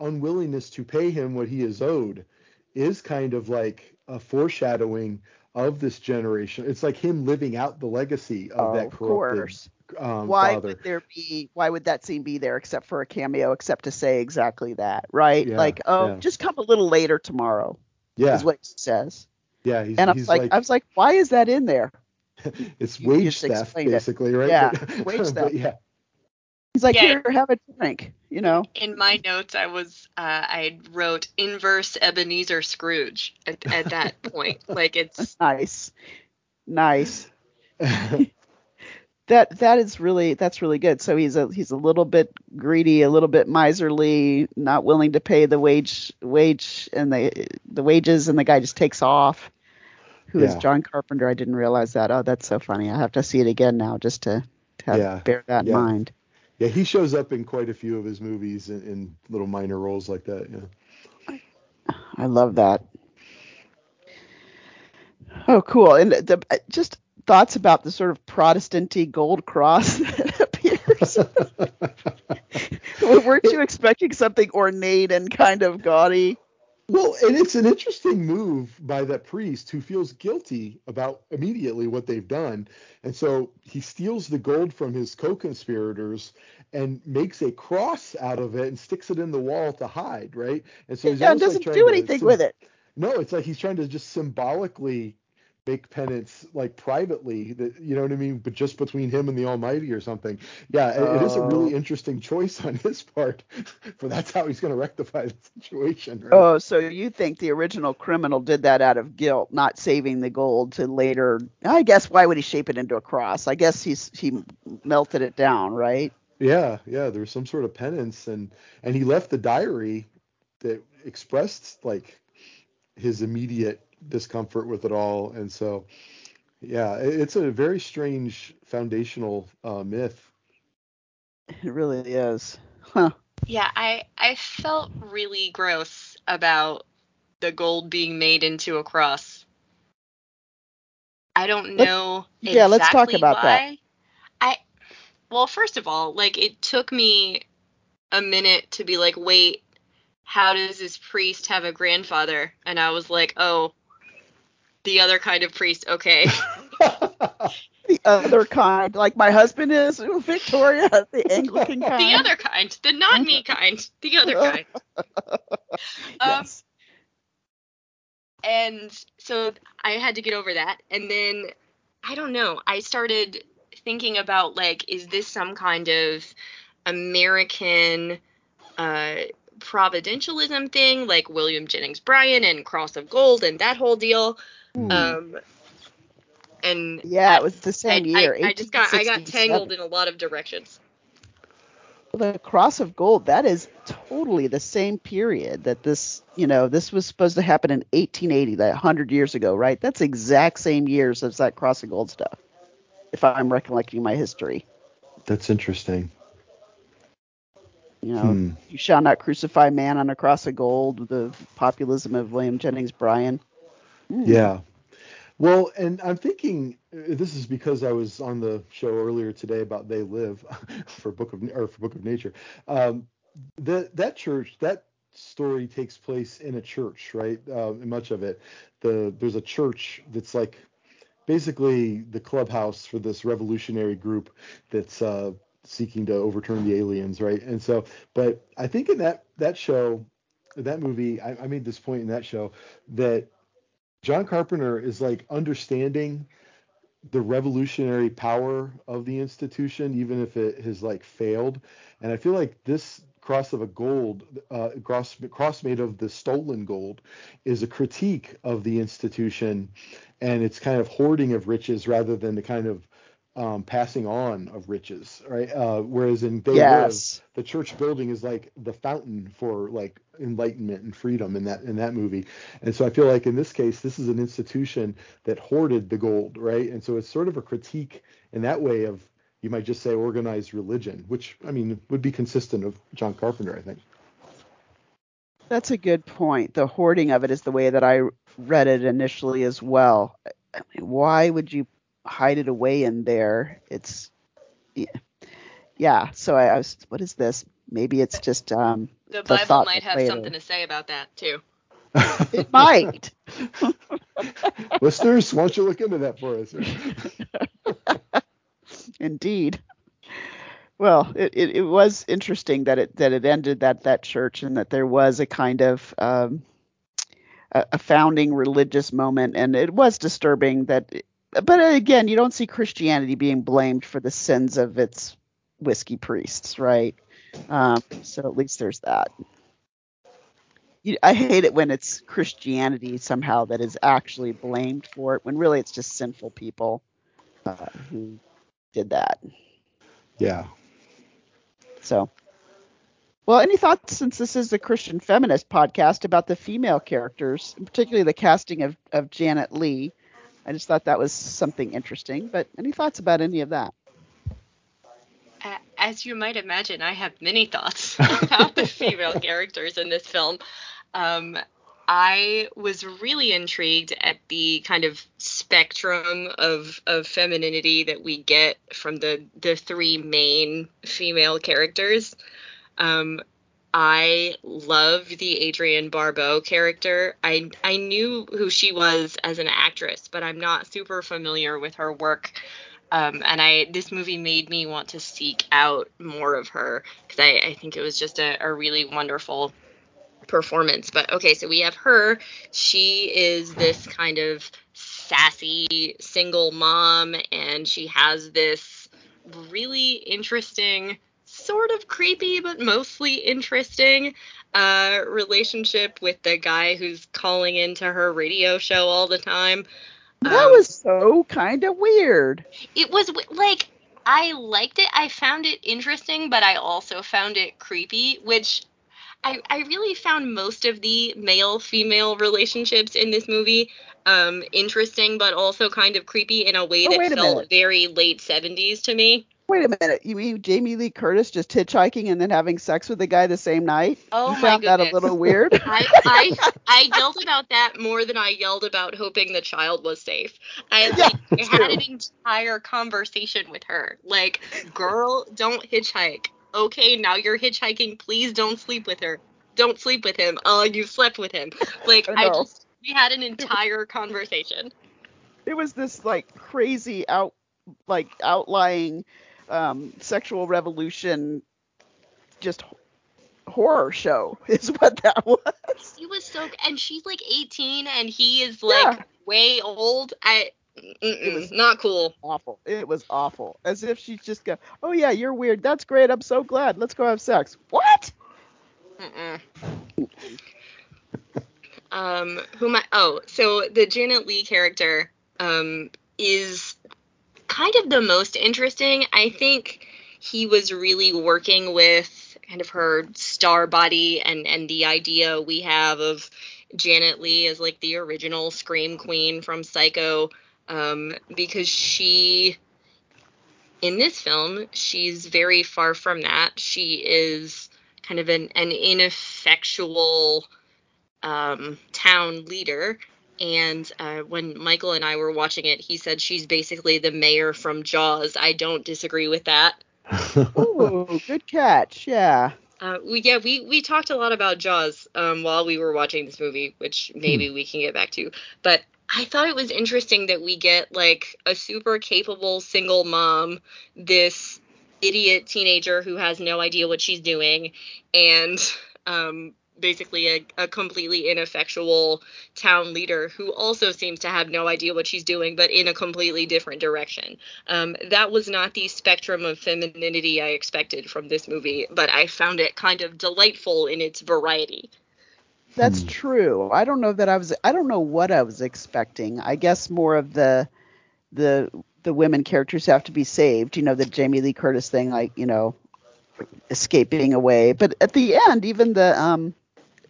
Speaker 4: unwillingness to pay him what he is owed is kind of like a foreshadowing of this generation. It's like him living out the legacy of
Speaker 3: Oh,
Speaker 4: that
Speaker 3: of
Speaker 4: corrupted
Speaker 3: course.
Speaker 4: um,
Speaker 3: Why
Speaker 4: father.
Speaker 3: would there be? Why would that scene be there except for a cameo, except to say exactly that, right?
Speaker 4: Yeah,
Speaker 3: like, oh,
Speaker 4: yeah.
Speaker 3: just come a little later tomorrow
Speaker 4: yeah,
Speaker 3: is what he says.
Speaker 4: yeah. He's,
Speaker 3: And I
Speaker 4: he's
Speaker 3: was like, I was like, why is that in there? [laughs]
Speaker 4: it's
Speaker 3: you
Speaker 4: wage theft
Speaker 3: explained it.
Speaker 4: basically, right?
Speaker 3: Yeah, [laughs]
Speaker 4: But-
Speaker 3: wage theft.
Speaker 4: yeah,
Speaker 3: He's like,
Speaker 5: Yeah.
Speaker 3: here, have a drink. You know.
Speaker 5: In my notes, I was uh, I wrote inverse Ebenezer Scrooge at, at that [laughs] point. Like it's
Speaker 3: Nice. Nice. [laughs] That that is really that's really good. So he's a he's a little bit greedy, a little bit miserly, not willing to pay the wage wage and the the wages, and the guy just takes off. Who is
Speaker 4: Yeah.
Speaker 3: John Carpenter? I didn't realize that. Oh, that's so funny. I have to see it again now just to, to have,
Speaker 4: Yeah.
Speaker 3: bear that
Speaker 4: Yeah.
Speaker 3: in mind.
Speaker 4: Yeah, he shows up in quite a few of his movies in, in little minor roles like that. Yeah.
Speaker 3: I love that. Oh, cool. And the, uh, just thoughts about the sort of Protestanty gold cross [laughs] that appears. [laughs] Weren't you expecting something ornate and kind of gaudy?
Speaker 4: Well, and it's an interesting move by that priest who feels guilty about immediately what they've done. And so he steals the gold from his co conspirators and makes a cross out of it and sticks it in the wall to hide, right? And so he's
Speaker 3: Yeah, it doesn't
Speaker 4: trying
Speaker 3: do anything
Speaker 4: sym-
Speaker 3: with it.
Speaker 4: No, it's like he's trying to just symbolically make penance like privately that you know what i mean but just between him and the almighty or something yeah it- it is a really
Speaker 3: Oh.
Speaker 4: interesting choice on his part [laughs] for that's how he's going to rectify the situation right?
Speaker 3: Oh, so you think the original criminal did that out of guilt, not saving the gold to later? I guess why would he shape it into a cross? I guess he's he melted it down, right?
Speaker 4: Yeah, yeah, there was some sort of penance and and he left the diary that expressed like his immediate discomfort with it all and so yeah, it's a very strange foundational uh, myth.
Speaker 3: It really is. Huh.
Speaker 5: yeah, I I felt really gross about the gold being made into a cross. I don't
Speaker 3: Let-
Speaker 5: know
Speaker 3: yeah, let's talk
Speaker 5: exactly
Speaker 3: about that.
Speaker 5: I well, first of all, like it took me a minute to be like, wait, how does this priest have a grandfather? And I was like, oh, the other kind of priest. Okay. [laughs]
Speaker 3: The other kind, like my husband is Victoria, the [laughs] Anglican kind.
Speaker 5: the other kind, the not me kind, the other kind. Um,
Speaker 3: Yes.
Speaker 5: and so I had to get over that. And then I don't know. I started thinking about like, is this some kind of American uh, providentialism thing, like William Jennings Bryan and Cross of Gold and that whole deal?
Speaker 3: Hmm.
Speaker 5: Um, and
Speaker 3: yeah, it was the same
Speaker 5: I,
Speaker 3: year.
Speaker 5: I, I just got I got tangled in a lot of directions.
Speaker 3: the cross of gold that is totally the same period that this you know this was supposed to happen in 1880 that 100 years ago right that's exact same years as that cross of gold stuff if i'm recollecting my history
Speaker 4: That's interesting.
Speaker 3: you know
Speaker 4: Hmm.
Speaker 3: you shall not crucify man on a cross of gold the populism of william jennings bryan Hmm.
Speaker 4: Yeah. Well, and I'm thinking uh, this is because I was on the show earlier today about They Live [laughs] for Book of or for Book of Nature. Um, that that church that story takes place in a church, right? Uh, much of it. The there's a church that's like basically the clubhouse for this revolutionary group that's uh, seeking to overturn the aliens, right? And so, but I think in that that show, that movie, I, I made this point in that show that John Carpenter is like understanding the revolutionary power of the institution, even if it has like failed. And I feel like this cross of a gold, uh, cross cross made of the stolen gold, is a critique of the institution, and it's kind of hoarding of riches rather than the kind of um, passing on of riches, right? Uh, whereas in They Live, the church building is like the fountain for like enlightenment and freedom in that in that movie and so i feel like in this case this is an institution that hoarded the gold right and so it's sort of a critique in that way of you might just say organized religion which i mean would be consistent of john carpenter i think
Speaker 3: That's a good point. The hoarding of it is the way that I read it initially as well. I mean, why would you hide it away in there? It's yeah. yeah. So I, I was, what is this? Maybe it's just um.
Speaker 5: The
Speaker 3: The
Speaker 5: Bible
Speaker 3: thought
Speaker 5: might have
Speaker 3: later-
Speaker 5: something to say about that too. [laughs] [laughs]
Speaker 3: It might.
Speaker 4: listeners why don't you look into that for us [laughs]
Speaker 3: Indeed. Well, it, it, it was interesting that it that it ended at that church and that there was a kind of um, a, a founding religious moment, and it was disturbing that. But again, you don't see Christianity being blamed for the sins of its whiskey priests, right? Um, so at least there's that. You, I hate it when it's Christianity somehow that is actually blamed for it, when really it's just sinful people uh, who did that.
Speaker 4: Yeah.
Speaker 3: So, well, any thoughts since this is a Christian feminist podcast about the female characters, particularly the casting of, of Janet Leigh? I just thought that was something interesting. But any thoughts about any of that?
Speaker 5: As you might imagine, I have many thoughts [laughs] about the female [laughs] characters in this film. Um, I was really intrigued at the kind of spectrum of of femininity that we get from the the three main female characters. Um, I love the Adrienne Barbeau character. I I knew who she was as an actress, but I'm not super familiar with her work. Um, and I this movie made me want to seek out more of her because I, I think it was just a, a really wonderful performance. But okay, so we have her. She is this kind of sassy single mom, and she has this really interesting, sort of creepy, but mostly interesting uh, relationship with the guy who's calling into her radio show all the time.
Speaker 3: That
Speaker 5: Um,
Speaker 3: was so kind of weird.
Speaker 5: it was like I liked it. I found it interesting, but I also found it creepy, which I, I really found most of the male female relationships in this movie um, interesting, but also kind of creepy in a way
Speaker 3: Oh,
Speaker 5: that felt
Speaker 3: minute.
Speaker 5: very late 70s to me.
Speaker 3: Wait a minute. You mean Jamie Lee Curtis just hitchhiking and then having sex with the guy the same night?
Speaker 5: Oh
Speaker 3: you
Speaker 5: my
Speaker 3: found that a little weird. [laughs]
Speaker 5: I, I [laughs] I yelled about that more than I yelled about hoping the child was safe. I
Speaker 3: Yeah,
Speaker 5: like I had
Speaker 3: true.
Speaker 5: an entire conversation with her. Like, girl, don't hitchhike. Okay, now you're hitchhiking. Please don't sleep with her. Don't sleep with him. Oh, you slept with him. Like,
Speaker 3: I
Speaker 5: I just we had an entire conversation.
Speaker 3: it was this like crazy out like outlying um sexual revolution just horror show [laughs] is what that [laughs] was
Speaker 5: He was so and she's like 18 and he is like
Speaker 3: Yeah.
Speaker 5: way old. I mm-mm,
Speaker 3: was-
Speaker 5: not cool.
Speaker 3: awful it was awful as if she just go oh yeah you're weird that's great i'm so glad let's go have sex what
Speaker 5: um, who am I? Oh, so the Janet Leigh character um, is kind of the most interesting. I think he was really working with kind of her star body and and the idea we have of Janet Leigh as like the original scream queen from Psycho, um, because she in this film she's very far from that. She is kind of an, an ineffectual um, town leader. And uh, when Michael and I were watching it, he said she's basically the mayor from Jaws. I don't disagree with that. [laughs]
Speaker 3: Ooh, good catch yeah
Speaker 5: Uh, we yeah we we talked a lot about Jaws um, while we were watching this movie, which maybe we can get back to. But I thought it was interesting that we get like a super capable single mom, this idiot teenager who has no idea what she's doing, and um, basically a, a completely ineffectual town leader who also seems to have no idea what she's doing, but in a completely different direction. Um, that was not the spectrum of femininity I expected from this movie, but I found it kind of delightful in its variety.
Speaker 3: That's
Speaker 4: Hmm.
Speaker 3: true. I don't know that I was I don't know what I was expecting. I guess more of the the the women characters have to be saved, you know, the Jamie Lee Curtis thing like, you know, escaping away. But at the end, even the um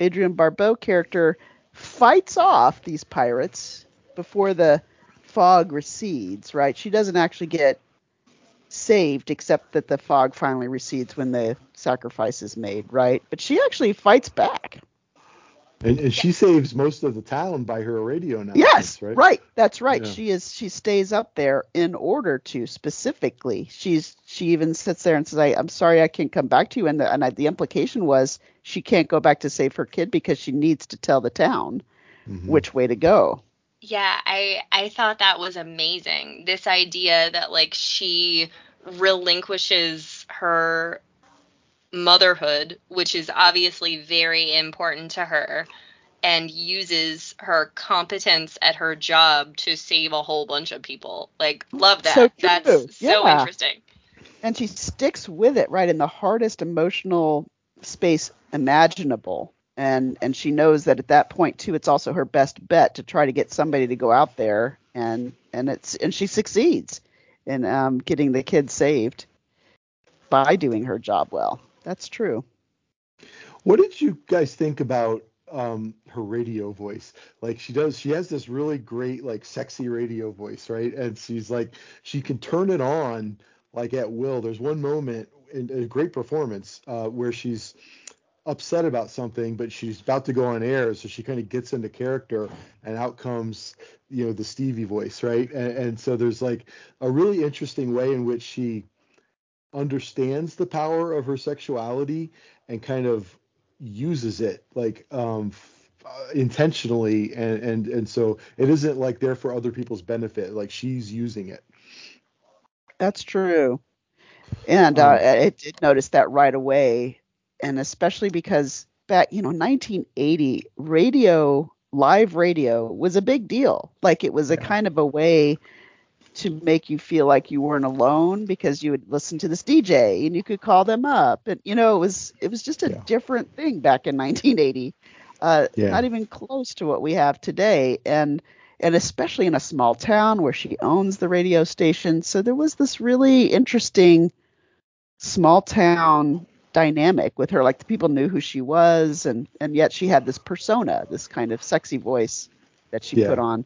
Speaker 3: Adrienne Barbeau character fights off these pirates before the fog recedes, right? She doesn't actually get saved except that the fog finally recedes when the sacrifice is made, right? But she actually fights back.
Speaker 4: And, and she saves most of the town by her radio now.
Speaker 3: Yes,
Speaker 4: right?
Speaker 3: right. That's right.
Speaker 4: Yeah.
Speaker 3: She is. She stays up there in order to specifically. She's. She even sits there and says, I, "I'm sorry, I can't come back to you." And the and I, the implication was she can't go back to save her kid because she needs to tell the town
Speaker 4: Mhm.
Speaker 3: which way to go.
Speaker 5: Yeah, I I thought that was amazing. This idea that like she relinquishes her motherhood, which is obviously very important to her, and uses her competence at her job to save a whole bunch of people. Like love that.
Speaker 3: So
Speaker 5: That's so interesting.
Speaker 3: and she sticks with it right in the hardest emotional space imaginable and and she knows that at that point too it's also her best bet to try to get somebody to go out there and and it's and she succeeds in um, getting the kids saved by doing her job well that's true
Speaker 4: What did you guys think about um, her radio voice? Like she does, she has this really great, like sexy radio voice, right? And she's like, she can turn it on like at will. There's one moment in a great performance uh, where she's upset about something, but she's about to go on air, so she kind of gets into character, and out comes you know the Stevie voice, right? And, and so there's like a really interesting way in which she understands the power of her sexuality and kind of uses it like um f- uh, intentionally and and and so it isn't like there for other people's benefit like she's using it
Speaker 3: That's true. And uh,
Speaker 4: Um,
Speaker 3: I did notice that right away. And especially because back, you know, 1980, radio, live radio was a big deal. Like it was a
Speaker 4: Yeah.
Speaker 3: kind of a way to make you feel like you weren't alone because you would listen to this DJ and you could call them up. And, you know, it was, it was just a
Speaker 4: Yeah.
Speaker 3: different thing back in [laughs] 1980. Uh,
Speaker 4: Yeah.
Speaker 3: Not even close to what we have today. And, and especially in a small town where she owns the radio station. So there was this really interesting small town dynamic with her. Like the people knew who she was, and and yet she had this persona, this kind of sexy voice that she
Speaker 4: Yeah.
Speaker 3: put on.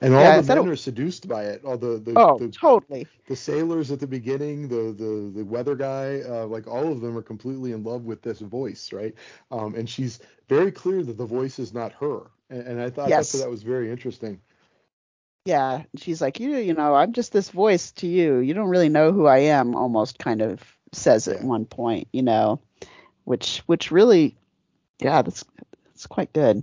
Speaker 4: And all
Speaker 3: Yeah,
Speaker 4: the men
Speaker 3: it-
Speaker 4: are seduced by it all the the,
Speaker 3: Oh,
Speaker 4: the,
Speaker 3: totally.
Speaker 4: the sailors at the beginning the the the weather guy uh, like all of them are completely in love with this voice right um and she's very clear that the voice is not her and, and i thought,
Speaker 3: Yes.
Speaker 4: That was very interesting
Speaker 3: Yeah, she's like, you, you know, I'm just this voice to you. You don't really know who I am. Almost kind of says at one point, you know, which which really, yeah, that's that's quite good.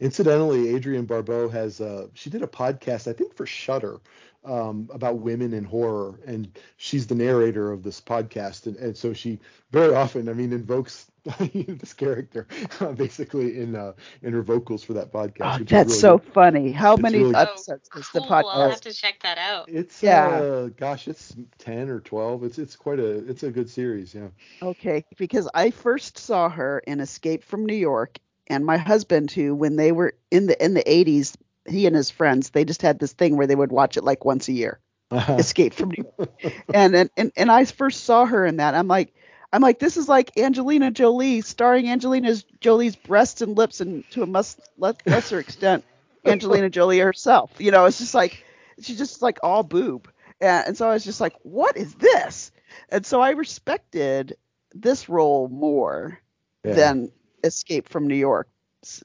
Speaker 4: Incidentally, Adrienne Barbeau has uh, she did a podcast I think for Shudder um, about women in horror, and she's the narrator of this podcast, and, and so she very often, I mean, invokes [laughs] this character uh, [laughs] basically in uh, in her vocals for that podcast.
Speaker 3: Oh, that's
Speaker 4: really
Speaker 3: so
Speaker 4: good.
Speaker 3: funny. How
Speaker 4: It's
Speaker 3: many
Speaker 4: really-
Speaker 5: Oh,
Speaker 3: episodes is the
Speaker 5: podcast? I'll have to check that out.
Speaker 4: It's
Speaker 3: Yeah.
Speaker 4: uh, gosh, it's ten or twelve. It's it's quite a it's a good series. Yeah.
Speaker 3: Okay, because I first saw her in Escape from New York, and my husband, who when they were in the in the 80s, he and his friends, they just had this thing where they would watch it like once a year. Uh-huh. Escape from New York, [laughs] and and and, and I first saw her in that. I'm like, I'm like, this is like Angelina Jolie, starring Angelina Jolie's breasts and lips, and to a mus- le- lesser extent, Angelina [laughs] Jolie herself. You know, it's just like she's just like all boob, and, and so I was just like, what is this? And so I respected this role more
Speaker 4: Yeah.
Speaker 3: than Escape from New York.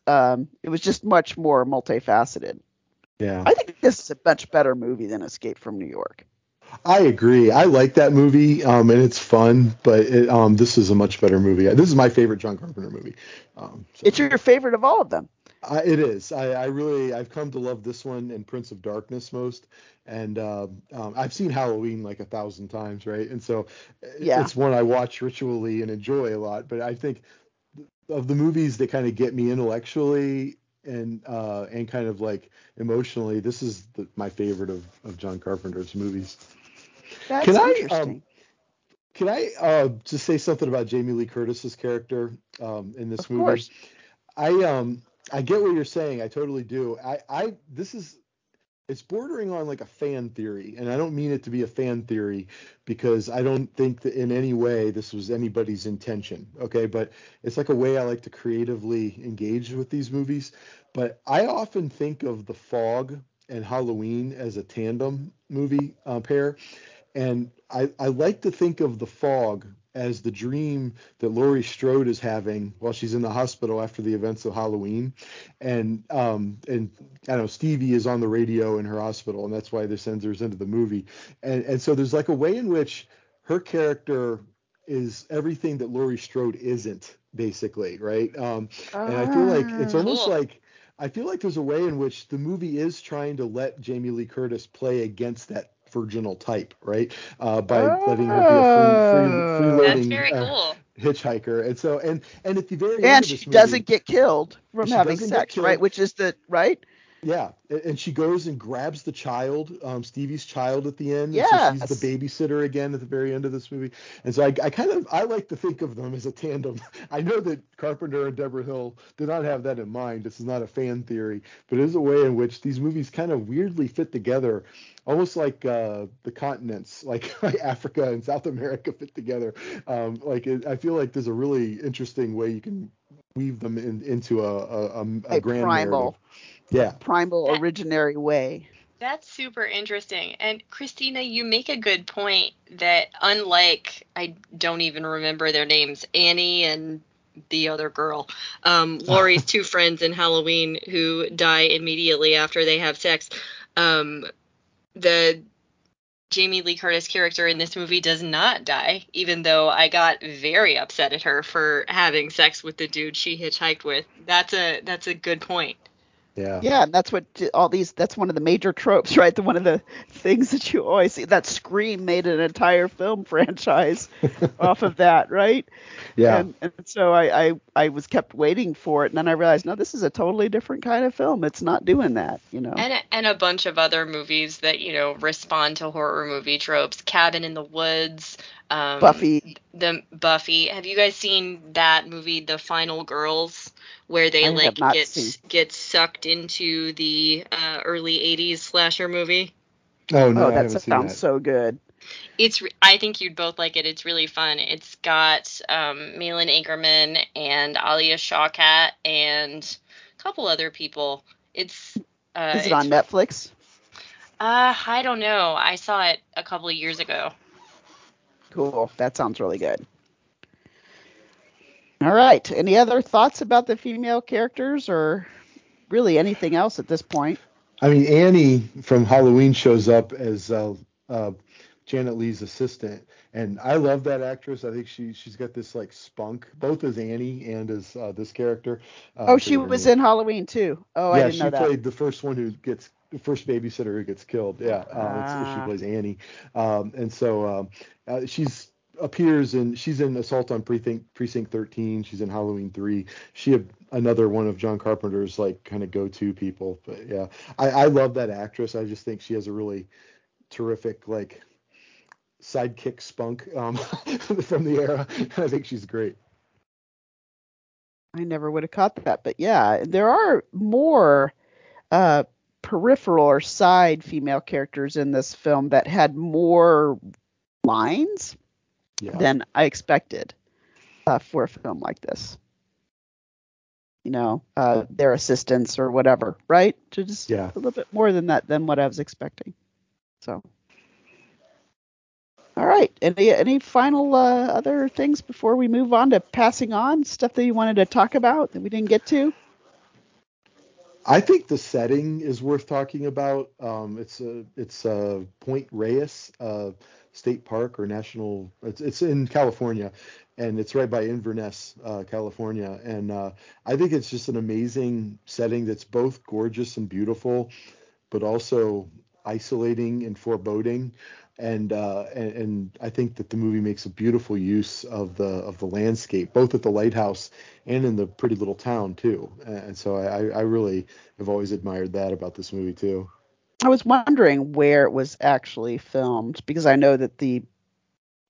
Speaker 3: Um, it was just much more multifaceted.
Speaker 4: yeah.
Speaker 3: I think this is a much better movie than Escape from New York.
Speaker 4: I agree. I like that movie, um, and it's fun. But it, um, this is a much better movie. This is my favorite John Carpenter movie. Um, so-
Speaker 3: It's your favorite of all of them.
Speaker 4: I, it is. I, I really I've come to love this one and Prince of Darkness most, and uh, um, I've seen Halloween like a thousand times, right? And so
Speaker 3: Yeah.
Speaker 4: it's one I watch ritually and enjoy a lot. But I think of the movies that kind of get me intellectually and uh, and kind of like emotionally, this is the, my favorite of, of John Carpenter's movies.
Speaker 3: That's
Speaker 4: Can I, um. Can I uh, just say something about Jamie Lee Curtis's character um, in this
Speaker 3: of
Speaker 4: movie?
Speaker 3: course.
Speaker 4: I um I get what you're saying. I totally do. I I this is it's bordering on like a fan theory, and I don't mean it to be a fan theory because I don't think that in any way this was anybody's intention. Okay, but it's like a way I like to creatively engage with these movies. But I often think of The Fog and Halloween as a tandem movie uh, pair, and I I like to think of The Fog as the dream that Laurie Strode is having while she's in the hospital after the events of Halloween, and um and I don't know Stevie is on the radio in her hospital, and that's why this her into the movie, and and so there's like a way in which her character is everything that Laurie Strode isn't basically, right? Um, and I feel like it's
Speaker 3: Ah.
Speaker 4: almost
Speaker 5: Cool.
Speaker 4: like I feel like there's a way in which the movie is trying to let Jamie Lee Curtis play against that virginal type, right? Uh, by letting her be a free, free,
Speaker 3: Oh.
Speaker 5: That's
Speaker 4: freeloading
Speaker 5: very
Speaker 4: uh,
Speaker 5: cool.
Speaker 4: hitchhiker, and so and and at the very end
Speaker 3: and
Speaker 4: of this
Speaker 3: she doesn't get killed from having sex, right? Which is the right?
Speaker 4: Yeah, and she goes and grabs the child, um, Stevie's child at the end. and so she's the babysitter again at the very end of this movie. And so I, I kind of I like to think of them as a tandem. [laughs] I know that Carpenter and Debra Hill did not have that in mind. This is not a fan theory, but it is a way in which these movies kind of weirdly fit together, almost like uh, the continents, [laughs] like, like Africa and South America fit together. Um, like it, I feel like there's a really interesting way you can weave them in, into a a, a, a
Speaker 3: A
Speaker 4: grand
Speaker 3: primal.
Speaker 4: narrative. Yeah.
Speaker 3: Primal
Speaker 5: That-
Speaker 3: originary way.
Speaker 5: That's super interesting. And Christina, you make a good point that unlike I don't even remember their names, Annie and the other girl, um, [laughs] Laurie's two friends in Halloween who die immediately after they have sex. Um, the Jamie Lee Curtis character in this movie does not die, even though I got very upset at her for having sex with the dude she hitchhiked with. That's a that's a good point.
Speaker 4: Yeah.
Speaker 3: Yeah, and that's what all these. That's one of the major tropes, [laughs] right? The one of the things that you always see. That Scream made an entire film [laughs] franchise [laughs] off of that, right?
Speaker 4: Yeah.
Speaker 3: And, and so I, I I was kept waiting for it, and then I realized, no, this is a totally different kind of film. It's not doing that, you know.
Speaker 5: And and a bunch of other movies that you know respond to horror movie tropes. Cabin in the Woods, um,
Speaker 3: Buffy.
Speaker 5: the Buffy. Have you guys seen that movie, The Final Girls, where they
Speaker 3: I
Speaker 5: like
Speaker 3: not
Speaker 5: get
Speaker 3: seen.
Speaker 5: get sucked into the uh, early '80s slasher movie?
Speaker 4: Oh no,
Speaker 3: oh, that
Speaker 4: haven't seen
Speaker 3: sounds
Speaker 4: that.
Speaker 3: so good.
Speaker 5: It's. re- I think you'd both like it. It's really fun. It's got um, Malin Akerman and Alia Shawkat and a couple other people. It's. Uh,
Speaker 3: Is it
Speaker 5: it's
Speaker 3: on Netflix?
Speaker 5: Uh, I don't know. I saw it a couple of years ago.
Speaker 3: Cool. That sounds really good. All right. Any other thoughts about the female characters, or really anything else at this point?
Speaker 4: I mean, Annie from Halloween shows up as uh, uh, Janet Leigh's assistant, and I love that actress. I think she she's got this like spunk, both as Annie and as uh, this character. Uh,
Speaker 3: Oh, she was in Halloween too. Oh, I
Speaker 4: yeah,
Speaker 3: didn't
Speaker 4: she
Speaker 3: know that.
Speaker 4: played the first one who gets the first babysitter who gets killed. Yeah, it's-
Speaker 3: Ah.
Speaker 4: she plays Annie, um, and so um, uh, she's appears in she's in Assault on Precinct Precinct 13. She's in Halloween 3. She had another one of John Carpenter's like kind of go-to people. But yeah, I, I love that actress. I just think she has a really terrific like sidekick spunk um, [laughs] from the era. [laughs] I think she's great.
Speaker 3: I never would have caught that, but yeah, there are more uh, peripheral or side female characters in this film that had more lines
Speaker 4: Yeah.
Speaker 3: than I expected uh, for a film like this. You know, uh, their assistants or whatever, right? To Just
Speaker 4: Yeah.
Speaker 3: a little bit more than that than what I was expecting. So, all right. Any any final uh, other things before we move on to passing on stuff that you wanted to talk about that we didn't get to?
Speaker 4: I think the setting is worth talking about. Um, it's a it's a Point Reyes uh, State Park or National. It's it's in California, and it's right by Inverness, uh, California. And uh, I think it's just an amazing setting that's both gorgeous and beautiful, but also isolating and foreboding. And, uh, and and I think that the movie makes a beautiful use of the of the landscape, both at the lighthouse and in the pretty little town too. And so I, I really have always admired that about this movie too.
Speaker 3: I was wondering where it was actually filmed because I know that the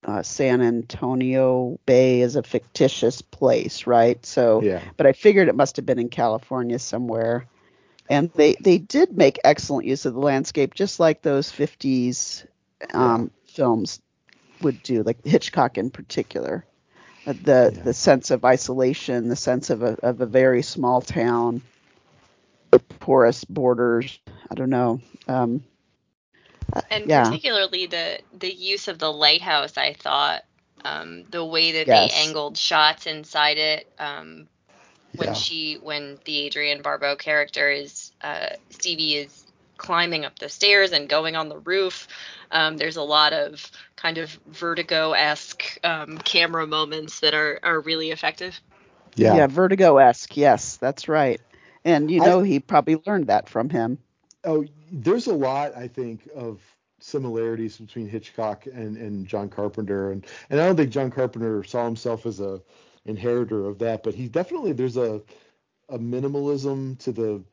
Speaker 3: uh, San Antonio Bay is a fictitious place, right? So,
Speaker 4: Yeah.
Speaker 3: but I figured it must have been in California somewhere. And they they did make excellent use of the landscape, just like those 50s um, films would do, like Hitchcock in particular. Uh, the
Speaker 4: Yeah.
Speaker 3: the sense of isolation, the sense of a of a very small town, the porous borders. I don't know. Um, uh,
Speaker 5: And
Speaker 3: yeah.
Speaker 5: particularly the the use of the lighthouse, I thought, um, the way that
Speaker 3: Yes.
Speaker 5: they angled shots inside it, um, when
Speaker 4: Yeah.
Speaker 5: she when the Adrienne Barbeau character is uh, Stevie is climbing up the stairs and going on the roof. Um, there's a lot of kind of vertigo esque um, camera moments that are are really effective.
Speaker 4: Yeah.
Speaker 3: Yeah, Vertigo esque. Yes, that's right. And you
Speaker 4: I-
Speaker 3: know, he probably learned that from him.
Speaker 4: Oh, there's a lot I think of similarities between Hitchcock and, and John Carpenter, and and I don't think John Carpenter saw himself as a inheritor of that, but he definitely there's a a minimalism to the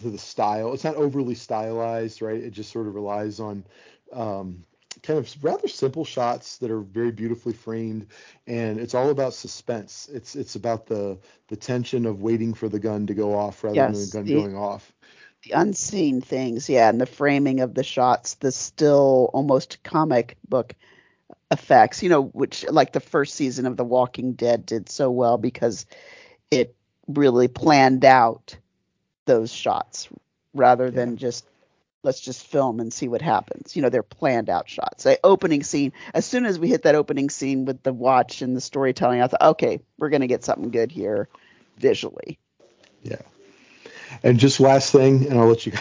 Speaker 4: to the style. It's not overly stylized, right? It just sort of relies on um, kind of rather simple shots that are very beautifully framed, and it's all about suspense. It's it's about the the tension of waiting for the gun to go off rather than the gun
Speaker 3: the-
Speaker 4: going off.
Speaker 3: the unseen things, yeah, and the framing of the shots, the still almost comic book effects, you know, which like the first season of The Walking Dead did so well because it really planned out those shots rather than just let's just film and see what happens. You know, they're planned out shots. The opening scene, as soon as we hit that opening scene with the watch and the storytelling, I thought, okay, we're gonna get something good here visually.
Speaker 4: Yeah. And just last thing, and I'll let you.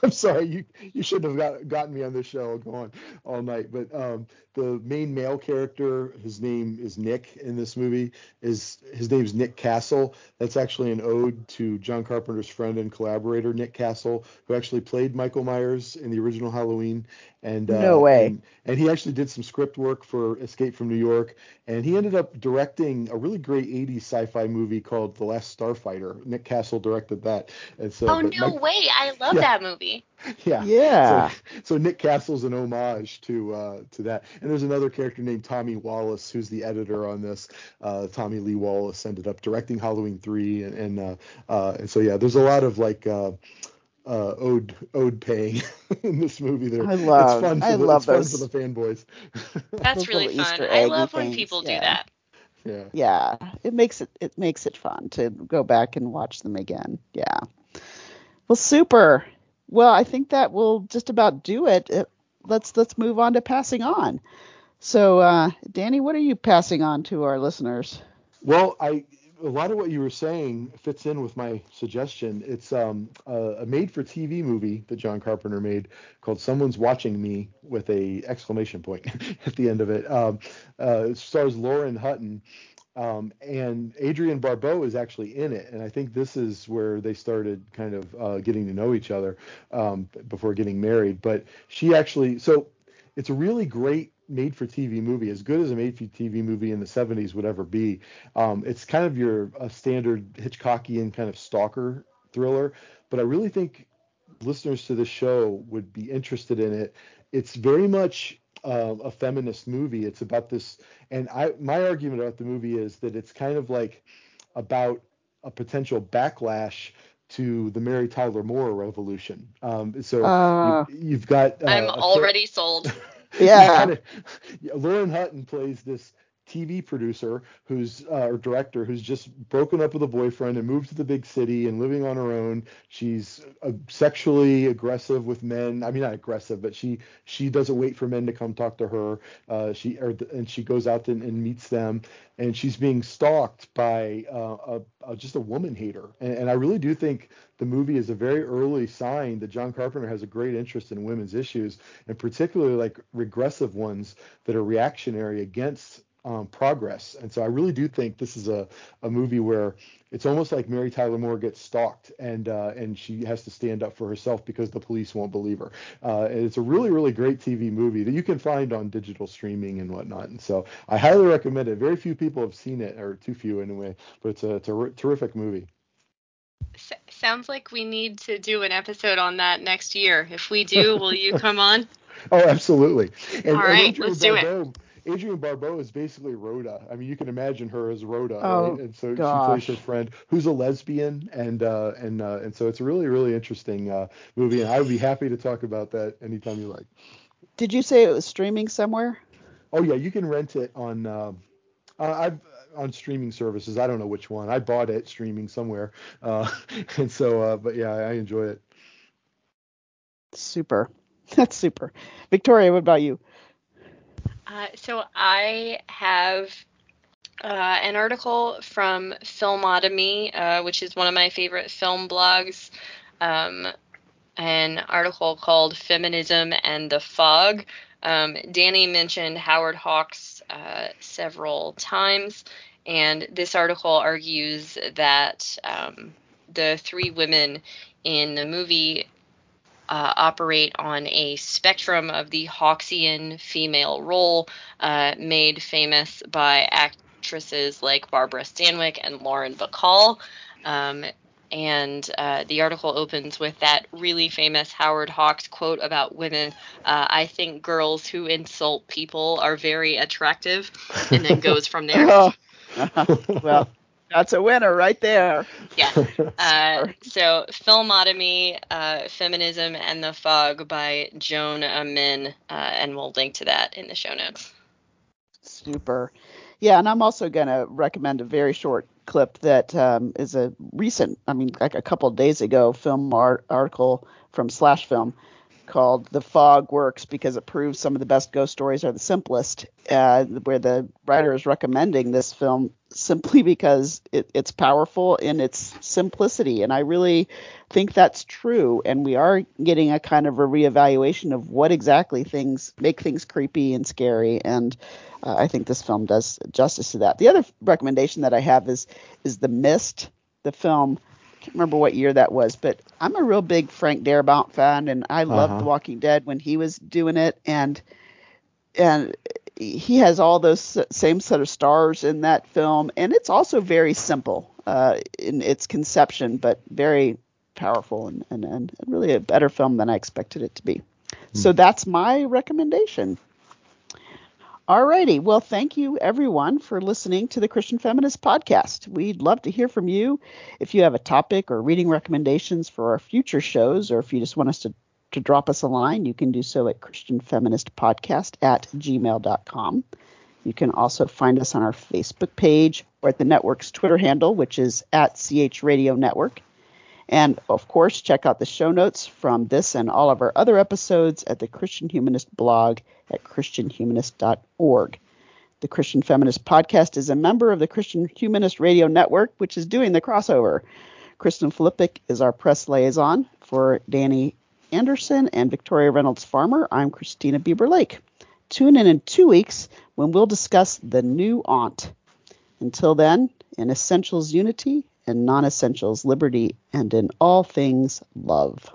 Speaker 4: [laughs] I'm sorry, you you shouldn't have got, gotten me on this show. I'll go on all night. But um, the main male character, his name is Nick in this movie. Is his name's Nick Castle. That's actually an ode to John Carpenter's friend and collaborator Nick Castle, who actually played Michael Myers in the original Halloween. And uh,
Speaker 3: No way.
Speaker 4: And, and he actually did some script work for Escape from New York, and he ended up directing a really great 80s sci-fi movie called The Last Starfighter. Nick Castle directed that. And so,
Speaker 5: oh no
Speaker 4: Mike-
Speaker 5: way! I love
Speaker 4: Yeah.
Speaker 5: that movie.
Speaker 4: yeah. [laughs]
Speaker 3: Yeah.
Speaker 4: So, so Nick Castle's an homage to uh, to that. And there's another character named Tommy Wallace who's the editor on this. Uh, Tommy Lee Wallace ended up directing Halloween three, and and, uh, uh, and so yeah, there's a lot of like. Uh, uh, ode ode paying [laughs] in this movie. There,
Speaker 3: I love-
Speaker 4: It's fun for
Speaker 3: I
Speaker 4: the,
Speaker 3: love
Speaker 4: it's fun
Speaker 3: those-
Speaker 4: for the fanboys.
Speaker 5: That's really fun.
Speaker 3: Easter
Speaker 5: I
Speaker 3: eggy
Speaker 5: love when
Speaker 3: things,
Speaker 5: people do that.
Speaker 4: yeah.
Speaker 3: yeah it makes it it makes it fun to go back and watch them again yeah well super well i think that will just about do it, it let's let's move on to passing on so uh danny what are you passing on to our listeners
Speaker 4: Well, I a lot of what you were saying fits in with my suggestion. It's um, a, a made-for-TV movie that John Carpenter made called "Someone's Watching Me" with a exclamation point [laughs] at the end of it. Um, uh, it stars Lauren Hutton. Um, and Adrienne Barbeau is actually in it, and I think this is where they started kind of uh, getting to know each other um, before getting married. But she actually, so it's a really great made for TV movie, as good as a made for TV movie in the 70s would ever be. Um, it's kind of your a standard Hitchcockian kind of stalker thriller, but I really think listeners to the show would be interested in it. It's very much uh, a feminist movie. It's about this, and I my argument about the movie is that it's kind of like about a potential backlash to the Mary Tyler Moore revolution. Um, so
Speaker 3: Uh.
Speaker 4: you, you've got uh,
Speaker 5: I'm
Speaker 4: a char-
Speaker 5: already sold. [laughs]
Speaker 3: yeah.
Speaker 4: Kinda- [laughs] Lauren Hutton plays this TV producer who's uh, or director who's just broken up with a boyfriend and moved to the big city and living on her own. She's uh, sexually aggressive with men. I mean, not aggressive, but she she doesn't wait for men to come talk to her. Uh, she or and she goes out and, and meets them, and she's being stalked by uh, a, a just a woman hater. And, and I really do think the movie is a very early sign that John Carpenter has a great interest in women's issues, and particularly like regressive ones that are reactionary against um, progress. And so I really do think this is a, a movie where it's almost like Mary Tyler Moore gets stalked and uh, and she has to stand up for herself because the police won't believe her. Uh, and it's a really really great TV movie that you can find on digital streaming and whatnot. And so I highly recommend it. Very few people have seen it, or too few anyway. But it's a, it's a terrific movie.
Speaker 5: S- sounds like we need to do an episode on that next year. If we do, will you come on? [laughs]
Speaker 4: Oh, absolutely. And,
Speaker 5: All
Speaker 4: and
Speaker 5: let's do it.
Speaker 4: Adrienne Barbeau is basically Rhoda. I mean, you can imagine her as Rhoda,
Speaker 3: Oh,
Speaker 4: right? And so she plays her friend who's a lesbian, and uh, and uh, and so it's a really really interesting uh, movie, and I would be happy to talk about that anytime you like.
Speaker 3: did you say it was streaming somewhere
Speaker 4: Oh yeah, you can rent it on. Uh, I've on streaming services. I don't know which one. I bought it streaming somewhere, uh, [laughs] and so uh, but yeah, I enjoy it.
Speaker 3: super [laughs] that's super victoria what about you
Speaker 5: Uh, so I have uh, an article from Filmotomy, uh, which is one of my favorite film blogs. Um, an article called "Feminism and the Fog." Um, Danny mentioned Howard Hawks uh, several times, and this article argues that um, the three women in the movie uh, operate on a spectrum of the Hawksian female role, uh, made famous by actresses like Barbara Stanwyck and Lauren Bacall. Um, and uh, the article opens with that really famous Howard Hawks quote about women. Uh, I think girls who insult people are very attractive, and then goes from there. [laughs]
Speaker 3: Oh. [laughs] well, that's a winner right there.
Speaker 5: Yeah. [laughs] Uh, so, Filmotomy, uh, Feminism, and the Fog by Joan Amin, uh, and we'll link to that in the show notes.
Speaker 3: Super. Yeah, and I'm also going to recommend a very short clip that um, is a recent, I mean, like a couple of days ago, film art- article from Slash Film called "The Fog Works Because It Proves Some of the Best Ghost Stories Are the Simplest," uh, where the writer is recommending this film simply [laughs] because it, it's powerful in its simplicity, and I really think that's true. And we are getting a kind of a reevaluation of what exactly things make things creepy and scary, and uh, I think this film does justice to that. The other recommendation that I have is is The Mist, the film I can't remember what year that was, but I'm a real big Frank Darabont fan, and I loved
Speaker 4: Uh-huh.
Speaker 3: The Walking Dead when he was doing it, and and he has all those same set of stars in that film, and it's also very simple uh, in its conception, but very powerful and, and, and really a better film than I expected it to be. So that's my recommendation. Alrighty. Well, thank you everyone for listening to the Christian Feminist Podcast. We'd love to hear from you. If you have a topic or reading recommendations for our future shows, or if you just want us to, to drop us a line, you can do so at ChristianFeministPodcast at gmail.com. You can also find us on our Facebook page or at the network's Twitter handle, which is at CH Radio Network. And of course, check out the show notes from this and all of our other episodes at the Christian Humanist blog at ChristianHumanist.org. The Christian Feminist Podcast is a member of the Christian Humanist Radio Network, which is doing the crossover. Kristen Filippic is our press liaison for Danny Anderson and Victoria Reynolds Farmer. I'm Christina Bieber Lake. Tune in in two weeks when we'll discuss the new aunt. Until then, in essentials unity, in non essentials liberty, and in all things love.